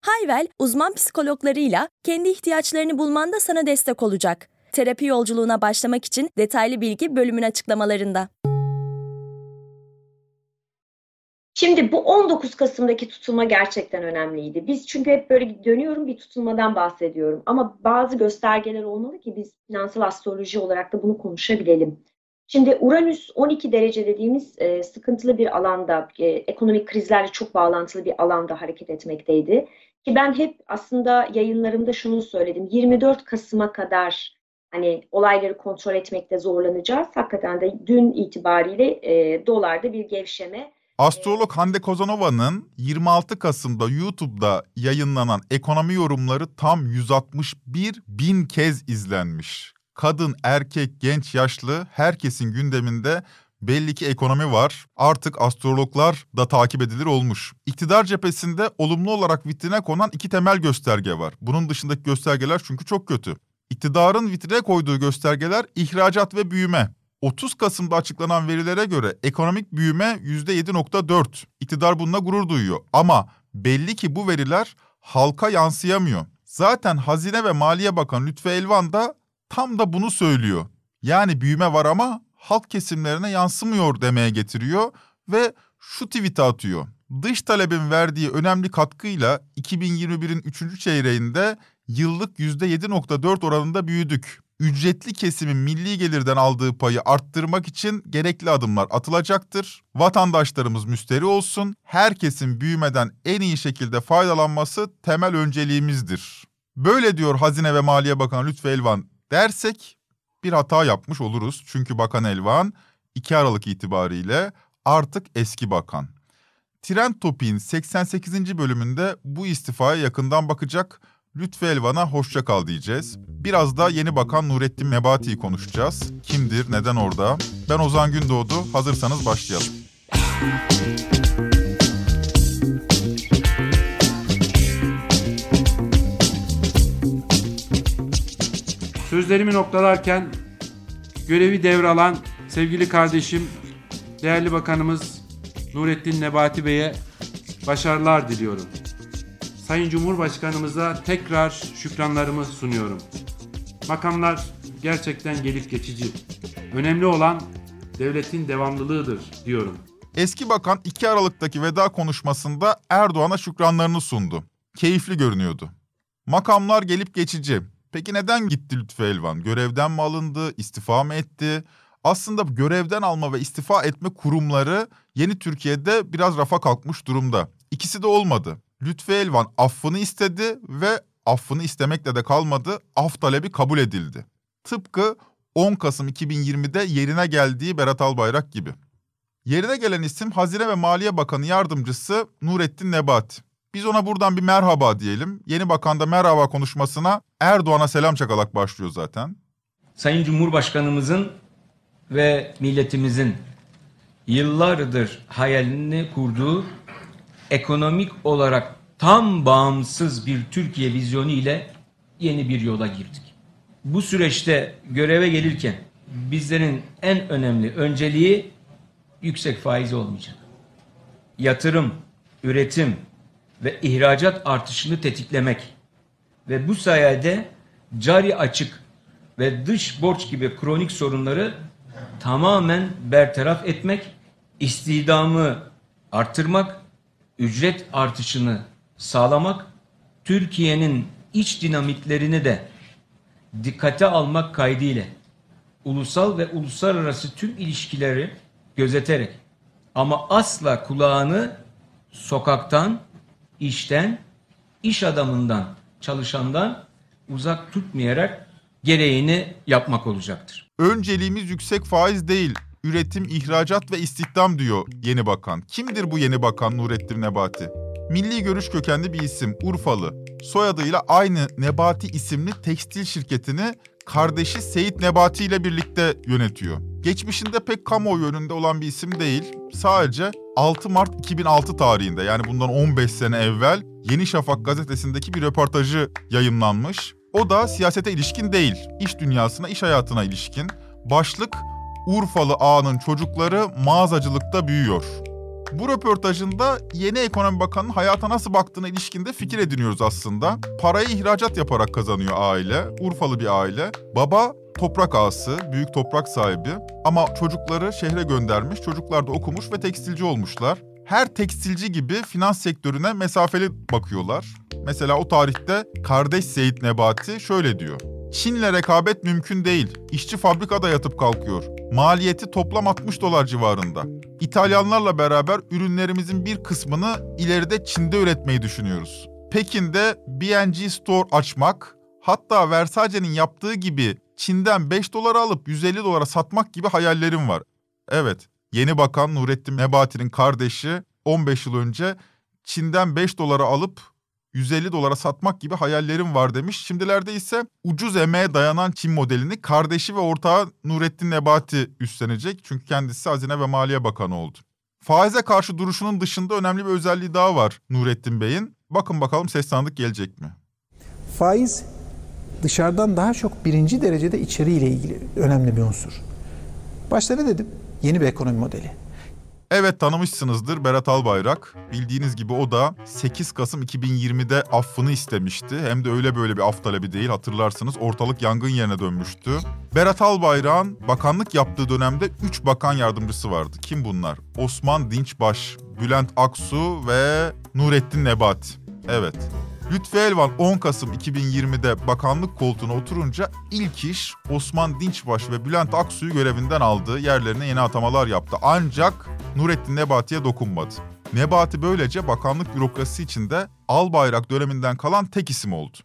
Hayvel, uzman psikologlarıyla kendi ihtiyaçlarını bulmanda sana destek olacak. Terapi yolculuğuna başlamak için detaylı bilgi bölümün açıklamalarında. Şimdi bu 19 Kasım'daki tutulma gerçekten önemliydi. Biz çünkü hep böyle dönüyorum bir tutulmadan bahsediyorum. Ama bazı göstergeler olmalı ki biz finansal astroloji olarak da bunu konuşabilelim. Şimdi Uranüs 12 derece dediğimiz e, sıkıntılı bir alanda, e, ekonomik krizlerle çok bağlantılı bir alanda hareket etmekteydi. Ki ben hep aslında yayınlarımda şunu söyledim. 24 Kasım'a kadar hani olayları kontrol etmekte zorlanacağız. Hakikaten de dün itibariyle e, dolarda bir gevşeme Astrolog Hande Kozanova'nın 26 Kasım'da YouTube'da yayınlanan ekonomi yorumları tam 161 bin kez izlenmiş. Kadın, erkek, genç, yaşlı herkesin gündeminde belli ki ekonomi var. Artık astrologlar da takip edilir olmuş. İktidar cephesinde olumlu olarak vitrine konan iki temel gösterge var. Bunun dışındaki göstergeler çünkü çok kötü. İktidarın vitrine koyduğu göstergeler ihracat ve büyüme. 30 Kasım'da açıklanan verilere göre ekonomik büyüme %7.4. İktidar bununla gurur duyuyor. Ama belli ki bu veriler halka yansıyamıyor. Zaten Hazine ve Maliye Bakanı Lütfü Elvan da tam da bunu söylüyor. Yani büyüme var ama halk kesimlerine yansımıyor demeye getiriyor ve şu tweet'i atıyor. Dış talebin verdiği önemli katkıyla 2021'in 3. çeyreğinde yıllık %7.4 oranında büyüdük ücretli kesimin milli gelirden aldığı payı arttırmak için gerekli adımlar atılacaktır. Vatandaşlarımız müsteri olsun. Herkesin büyümeden en iyi şekilde faydalanması temel önceliğimizdir. Böyle diyor Hazine ve Maliye Bakanı Lütfü Elvan dersek bir hata yapmış oluruz. Çünkü Bakan Elvan 2 Aralık itibariyle artık eski bakan. Trend Topi'nin 88. bölümünde bu istifaya yakından bakacak Lütfü Elvan'a hoşça kal diyeceğiz. Biraz da yeni bakan Nurettin Nebati'yi konuşacağız. Kimdir, neden orada? Ben Ozan Gündoğdu. Hazırsanız başlayalım. Sözlerimi noktalarken görevi devralan sevgili kardeşim, değerli bakanımız Nurettin Nebati Bey'e başarılar diliyorum. Sayın Cumhurbaşkanımıza tekrar şükranlarımı sunuyorum. Makamlar gerçekten gelip geçici. Önemli olan devletin devamlılığıdır diyorum. Eski bakan 2 Aralık'taki veda konuşmasında Erdoğan'a şükranlarını sundu. Keyifli görünüyordu. Makamlar gelip geçici. Peki neden gitti Lütfü Elvan? Görevden mi alındı, istifa mı etti? Aslında görevden alma ve istifa etme kurumları yeni Türkiye'de biraz rafa kalkmış durumda. İkisi de olmadı. Lütfü Elvan affını istedi ve affını istemekle de kalmadı, af talebi kabul edildi. Tıpkı 10 Kasım 2020'de yerine geldiği Berat Albayrak gibi. Yerine gelen isim Hazine ve Maliye Bakanı Yardımcısı Nurettin Nebati. Biz ona buradan bir merhaba diyelim. Yeni bakan da merhaba konuşmasına Erdoğan'a selam çakalak başlıyor zaten. Sayın Cumhurbaşkanımızın ve milletimizin yıllardır hayalini kurduğu ekonomik olarak tam bağımsız bir Türkiye vizyonu ile yeni bir yola girdik. Bu süreçte göreve gelirken bizlerin en önemli önceliği yüksek faiz olmayacak. Yatırım, üretim ve ihracat artışını tetiklemek ve bu sayede cari açık ve dış borç gibi kronik sorunları tamamen bertaraf etmek, istihdamı arttırmak ücret artışını sağlamak, Türkiye'nin iç dinamiklerini de dikkate almak kaydıyla ulusal ve uluslararası tüm ilişkileri gözeterek ama asla kulağını sokaktan, işten, iş adamından, çalışandan uzak tutmayarak gereğini yapmak olacaktır. Önceliğimiz yüksek faiz değil, üretim, ihracat ve istihdam diyor yeni bakan. Kimdir bu yeni bakan Nurettin Nebati? Milli görüş kökenli bir isim, Urfalı. Soyadıyla aynı Nebati isimli tekstil şirketini kardeşi Seyit Nebati ile birlikte yönetiyor. Geçmişinde pek kamuoyu önünde olan bir isim değil. Sadece 6 Mart 2006 tarihinde yani bundan 15 sene evvel Yeni Şafak gazetesindeki bir röportajı yayınlanmış. O da siyasete ilişkin değil, iş dünyasına, iş hayatına ilişkin. Başlık Urfalı ağanın çocukları mağazacılıkta büyüyor. Bu röportajında yeni ekonomi bakanının hayata nasıl baktığına ilişkinde fikir ediniyoruz aslında. Parayı ihracat yaparak kazanıyor aile, Urfalı bir aile. Baba toprak ağası, büyük toprak sahibi ama çocukları şehre göndermiş, çocuklar da okumuş ve tekstilci olmuşlar. Her tekstilci gibi finans sektörüne mesafeli bakıyorlar. Mesela o tarihte kardeş Seyit Nebati şöyle diyor. Çin'le rekabet mümkün değil. İşçi fabrikada yatıp kalkıyor. Maliyeti toplam 60 dolar civarında. İtalyanlarla beraber ürünlerimizin bir kısmını ileride Çin'de üretmeyi düşünüyoruz. Pekin'de B&G Store açmak, hatta Versace'nin yaptığı gibi Çin'den 5 dolara alıp 150 dolara satmak gibi hayallerim var. Evet, yeni bakan Nurettin Nebati'nin kardeşi 15 yıl önce Çin'den 5 dolara alıp 150 dolara satmak gibi hayallerim var demiş. Şimdilerde ise ucuz emeğe dayanan Çin modelini kardeşi ve ortağı Nurettin Nebati üstlenecek. Çünkü kendisi Hazine ve Maliye Bakanı oldu. Faize karşı duruşunun dışında önemli bir özelliği daha var Nurettin Bey'in. Bakın bakalım ses tanıdık gelecek mi? Faiz dışarıdan daha çok birinci derecede içeriğiyle ilgili önemli bir unsur. Başta ne dedim? Yeni bir ekonomi modeli. Evet tanımışsınızdır Berat Albayrak. Bildiğiniz gibi o da 8 Kasım 2020'de affını istemişti. Hem de öyle böyle bir af talebi değil hatırlarsınız ortalık yangın yerine dönmüştü. Berat Albayrak'ın bakanlık yaptığı dönemde 3 bakan yardımcısı vardı. Kim bunlar? Osman Dinçbaş, Bülent Aksu ve Nurettin Nebati. Evet. Lütfü Elvan 10 Kasım 2020'de bakanlık koltuğuna oturunca ilk iş Osman Dinçbaş ve Bülent Aksu'yu görevinden aldı. Yerlerine yeni atamalar yaptı. Ancak Nurettin Nebati'ye dokunmadı. Nebati böylece bakanlık bürokrasisi içinde Albayrak döneminden kalan tek isim oldu.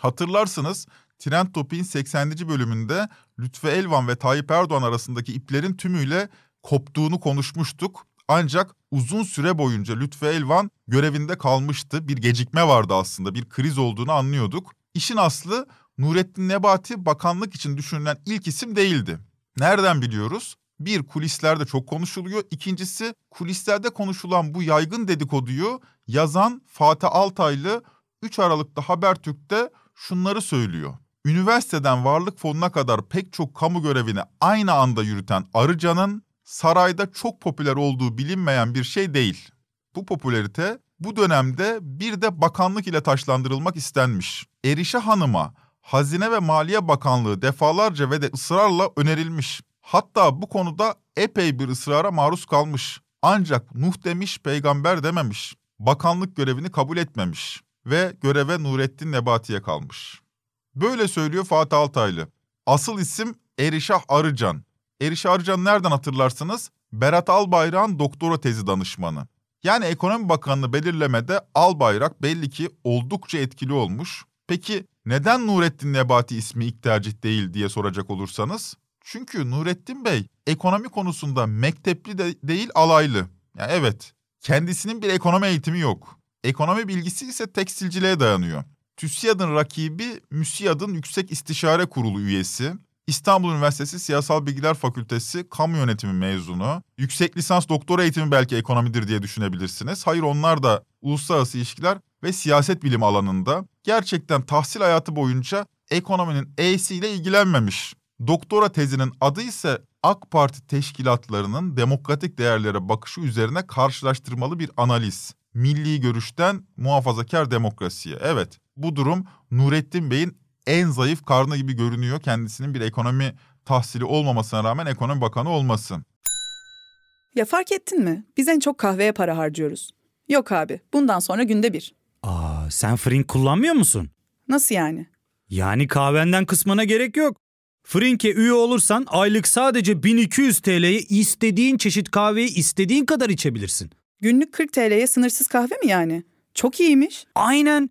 Hatırlarsınız Trend Topik'in 80. bölümünde Lütfü Elvan ve Tayyip Erdoğan arasındaki iplerin tümüyle koptuğunu konuşmuştuk. Ancak uzun süre boyunca Lütfü Elvan görevinde kalmıştı. Bir gecikme vardı aslında, bir kriz olduğunu anlıyorduk. İşin aslı Nurettin Nebati bakanlık için düşünülen ilk isim değildi. Nereden biliyoruz? Bir, kulislerde çok konuşuluyor. İkincisi, kulislerde konuşulan bu yaygın dedikoduyu yazan Fatih Altaylı 3 Aralık'ta Habertürk'te şunları söylüyor. Üniversiteden varlık fonuna kadar pek çok kamu görevini aynı anda yürüten Arıcan'ın sarayda çok popüler olduğu bilinmeyen bir şey değil. Bu popülerite bu dönemde bir de bakanlık ile taşlandırılmak istenmiş. Erişe Hanım'a Hazine ve Maliye Bakanlığı defalarca ve de ısrarla önerilmiş. Hatta bu konuda epey bir ısrara maruz kalmış. Ancak Nuh demiş, peygamber dememiş. Bakanlık görevini kabul etmemiş ve göreve Nurettin Nebati'ye kalmış. Böyle söylüyor Fatih Altaylı. Asıl isim Erişah Arıcan. Erişah Arıcan nereden hatırlarsınız? Berat Albayrak'ın doktora tezi danışmanı. Yani ekonomi bakanını belirlemede Albayrak belli ki oldukça etkili olmuş. Peki neden Nurettin Nebati ismi ilk tercih değil diye soracak olursanız? Çünkü Nurettin Bey ekonomi konusunda mektepli de değil alaylı. Yani evet kendisinin bir ekonomi eğitimi yok. Ekonomi bilgisi ise tekstilciliğe dayanıyor. TÜSİAD'ın rakibi MÜSİAD'ın Yüksek İstişare Kurulu üyesi. İstanbul Üniversitesi Siyasal Bilgiler Fakültesi Kamu Yönetimi mezunu. Yüksek lisans doktora eğitimi belki ekonomidir diye düşünebilirsiniz. Hayır onlar da uluslararası ilişkiler ve siyaset bilimi alanında gerçekten tahsil hayatı boyunca ekonominin E'siyle ilgilenmemiş. Doktora tezinin adı ise AK Parti teşkilatlarının demokratik değerlere bakışı üzerine karşılaştırmalı bir analiz. Milli görüşten muhafazakar demokrasiye. Evet bu durum Nurettin Bey'in en zayıf karnı gibi görünüyor. Kendisinin bir ekonomi tahsili olmamasına rağmen ekonomi bakanı olması. Ya fark ettin mi? Biz en çok kahveye para harcıyoruz. Yok abi, bundan sonra günde bir. Aa, sen Frink kullanmıyor musun? Nasıl yani? Yani kahvenden kısmına gerek yok. Frink'e üye olursan aylık sadece 1200 TL'ye istediğin çeşit kahveyi istediğin kadar içebilirsin. Günlük 40 TL'ye sınırsız kahve mi yani? Çok iyiymiş. Aynen.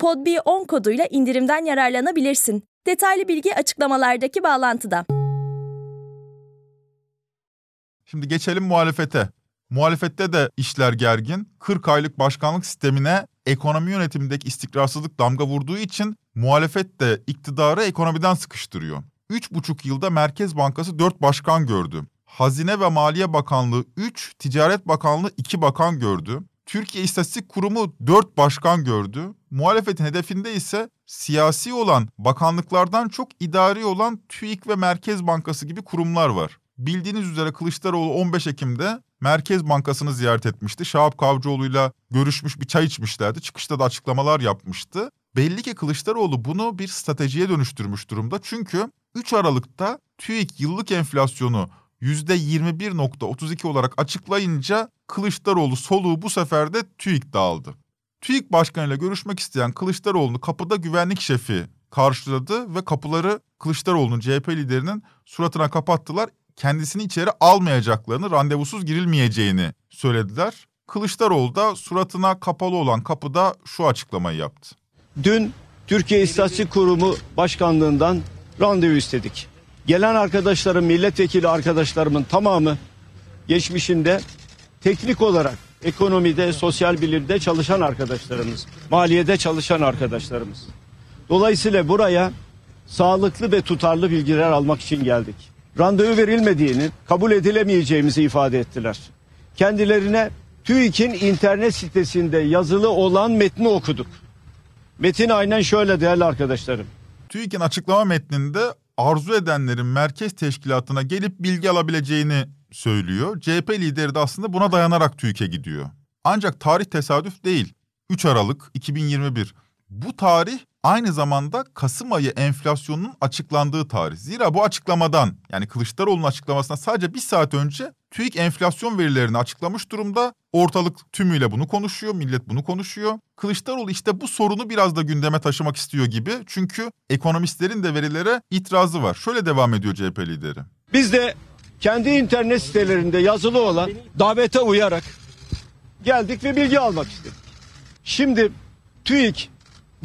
podb10 koduyla indirimden yararlanabilirsin. Detaylı bilgi açıklamalardaki bağlantıda. Şimdi geçelim muhalefete. Muhalefette de işler gergin. 40 aylık başkanlık sistemine ekonomi yönetimindeki istikrarsızlık damga vurduğu için muhalefet de iktidarı ekonomiden sıkıştırıyor. 3,5 yılda Merkez Bankası 4 başkan gördü. Hazine ve Maliye Bakanlığı 3, Ticaret Bakanlığı 2 bakan gördü. Türkiye İstatistik Kurumu 4 başkan gördü. Muhalefetin hedefinde ise siyasi olan bakanlıklardan çok idari olan TÜİK ve Merkez Bankası gibi kurumlar var. Bildiğiniz üzere Kılıçdaroğlu 15 Ekim'de Merkez Bankası'nı ziyaret etmişti. Şahap Kavcıoğlu'yla görüşmüş bir çay içmişlerdi. Çıkışta da açıklamalar yapmıştı. Belli ki Kılıçdaroğlu bunu bir stratejiye dönüştürmüş durumda. Çünkü 3 Aralık'ta TÜİK yıllık enflasyonu %21.32 olarak açıklayınca Kılıçdaroğlu soluğu bu sefer de TÜİK dağıldı. TÜİK başkanıyla görüşmek isteyen Kılıçdaroğlu'nu kapıda güvenlik şefi karşıladı ve kapıları Kılıçdaroğlu'nun CHP liderinin suratına kapattılar. Kendisini içeri almayacaklarını, randevusuz girilmeyeceğini söylediler. Kılıçdaroğlu da suratına kapalı olan kapıda şu açıklamayı yaptı. Dün Türkiye İstatistik Kurumu Başkanlığından randevu istedik. Gelen arkadaşlarım, milletvekili arkadaşlarımın tamamı geçmişinde teknik olarak ekonomide, sosyal bilimde çalışan arkadaşlarımız, maliyede çalışan arkadaşlarımız. Dolayısıyla buraya sağlıklı ve tutarlı bilgiler almak için geldik. Randevu verilmediğini, kabul edilemeyeceğimizi ifade ettiler. Kendilerine TÜİK'in internet sitesinde yazılı olan metni okuduk. Metin aynen şöyle değerli arkadaşlarım. TÜİK'in açıklama metninde arzu edenlerin merkez teşkilatına gelip bilgi alabileceğini söylüyor. CHP lideri de aslında buna dayanarak TÜİK'e gidiyor. Ancak tarih tesadüf değil. 3 Aralık 2021. Bu tarih aynı zamanda Kasım ayı enflasyonunun açıklandığı tarih. Zira bu açıklamadan yani Kılıçdaroğlu'nun açıklamasına sadece bir saat önce TÜİK enflasyon verilerini açıklamış durumda. Ortalık tümüyle bunu konuşuyor, millet bunu konuşuyor. Kılıçdaroğlu işte bu sorunu biraz da gündeme taşımak istiyor gibi. Çünkü ekonomistlerin de verilere itirazı var. Şöyle devam ediyor CHP lideri. Biz de kendi internet sitelerinde yazılı olan davete uyarak geldik ve bilgi almak istedik. Şimdi TÜİK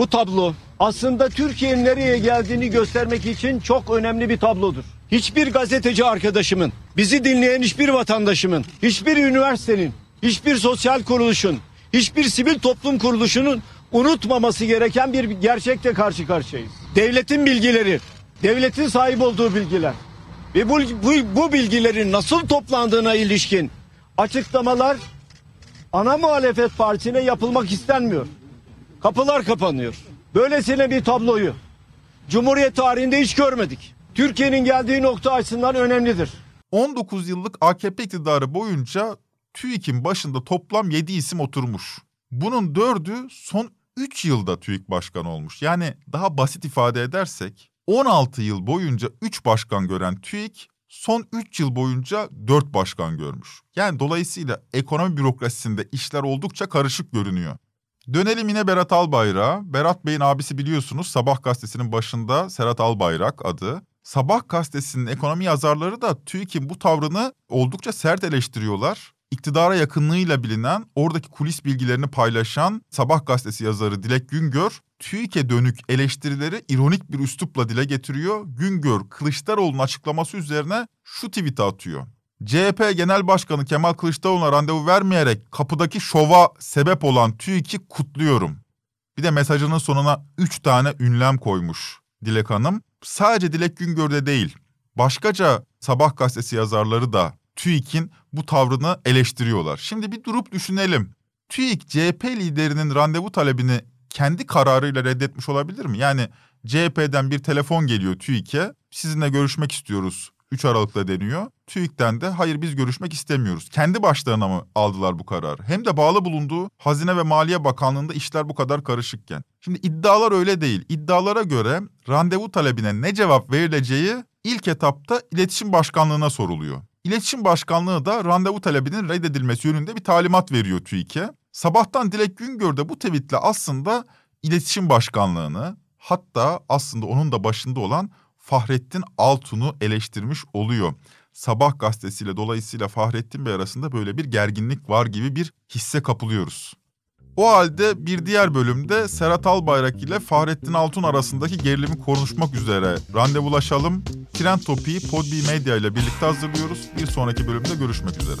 bu tablo aslında Türkiye'nin nereye geldiğini göstermek için çok önemli bir tablodur. Hiçbir gazeteci arkadaşımın, bizi dinleyen hiçbir vatandaşımın, hiçbir üniversitenin, hiçbir sosyal kuruluşun, hiçbir sivil toplum kuruluşunun unutmaması gereken bir gerçekle karşı karşıyayız. Devletin bilgileri, devletin sahip olduğu bilgiler ve bu, bu, bu bilgilerin nasıl toplandığına ilişkin açıklamalar ana muhalefet partisine yapılmak istenmiyor. Kapılar kapanıyor. Böylesine bir tabloyu Cumhuriyet tarihinde hiç görmedik. Türkiye'nin geldiği nokta açısından önemlidir. 19 yıllık AKP iktidarı boyunca TÜİK'in başında toplam 7 isim oturmuş. Bunun 4'ü son 3 yılda TÜİK başkanı olmuş. Yani daha basit ifade edersek 16 yıl boyunca 3 başkan gören TÜİK son 3 yıl boyunca 4 başkan görmüş. Yani dolayısıyla ekonomi bürokrasisinde işler oldukça karışık görünüyor. Dönelim yine Berat Albayrak'a. Berat Bey'in abisi biliyorsunuz Sabah gazetesinin başında Serhat Albayrak adı. Sabah gazetesinin ekonomi yazarları da TÜİK'in bu tavrını oldukça sert eleştiriyorlar. İktidara yakınlığıyla bilinen, oradaki kulis bilgilerini paylaşan Sabah gazetesi yazarı Dilek Güngör, TÜİK'e dönük eleştirileri ironik bir üslupla dile getiriyor. Güngör, Kılıçdaroğlu'nun açıklaması üzerine şu tweet atıyor. CHP Genel Başkanı Kemal Kılıçdaroğlu'na randevu vermeyerek kapıdaki şova sebep olan TÜİK'i kutluyorum. Bir de mesajının sonuna 3 tane ünlem koymuş Dilek Hanım. Sadece Dilek Güngör'de değil, başkaca Sabah gazetesi yazarları da TÜİK'in bu tavrını eleştiriyorlar. Şimdi bir durup düşünelim. TÜİK CHP liderinin randevu talebini kendi kararıyla reddetmiş olabilir mi? Yani CHP'den bir telefon geliyor TÜİK'e. Sizinle görüşmek istiyoruz 3 Aralık'ta deniyor. TÜİK'ten de hayır biz görüşmek istemiyoruz. Kendi başlarına mı aldılar bu kararı? Hem de bağlı bulunduğu Hazine ve Maliye Bakanlığı'nda işler bu kadar karışıkken. Şimdi iddialar öyle değil. İddialara göre randevu talebine ne cevap verileceği ilk etapta iletişim başkanlığına soruluyor. İletişim Başkanlığı da randevu talebinin reddedilmesi yönünde bir talimat veriyor TÜİK'e. Sabahtan Dilek Güngör de bu tweetle aslında İletişim Başkanlığı'nı hatta aslında onun da başında olan Fahrettin Altun'u eleştirmiş oluyor. Sabah gazetesiyle dolayısıyla Fahrettin Bey arasında böyle bir gerginlik var gibi bir hisse kapılıyoruz. O halde bir diğer bölümde Serhat Albayrak ile Fahrettin Altun arasındaki gerilimi konuşmak üzere randevulaşalım. Trend Topi'yi Podbi Medya ile birlikte hazırlıyoruz. Bir sonraki bölümde görüşmek üzere.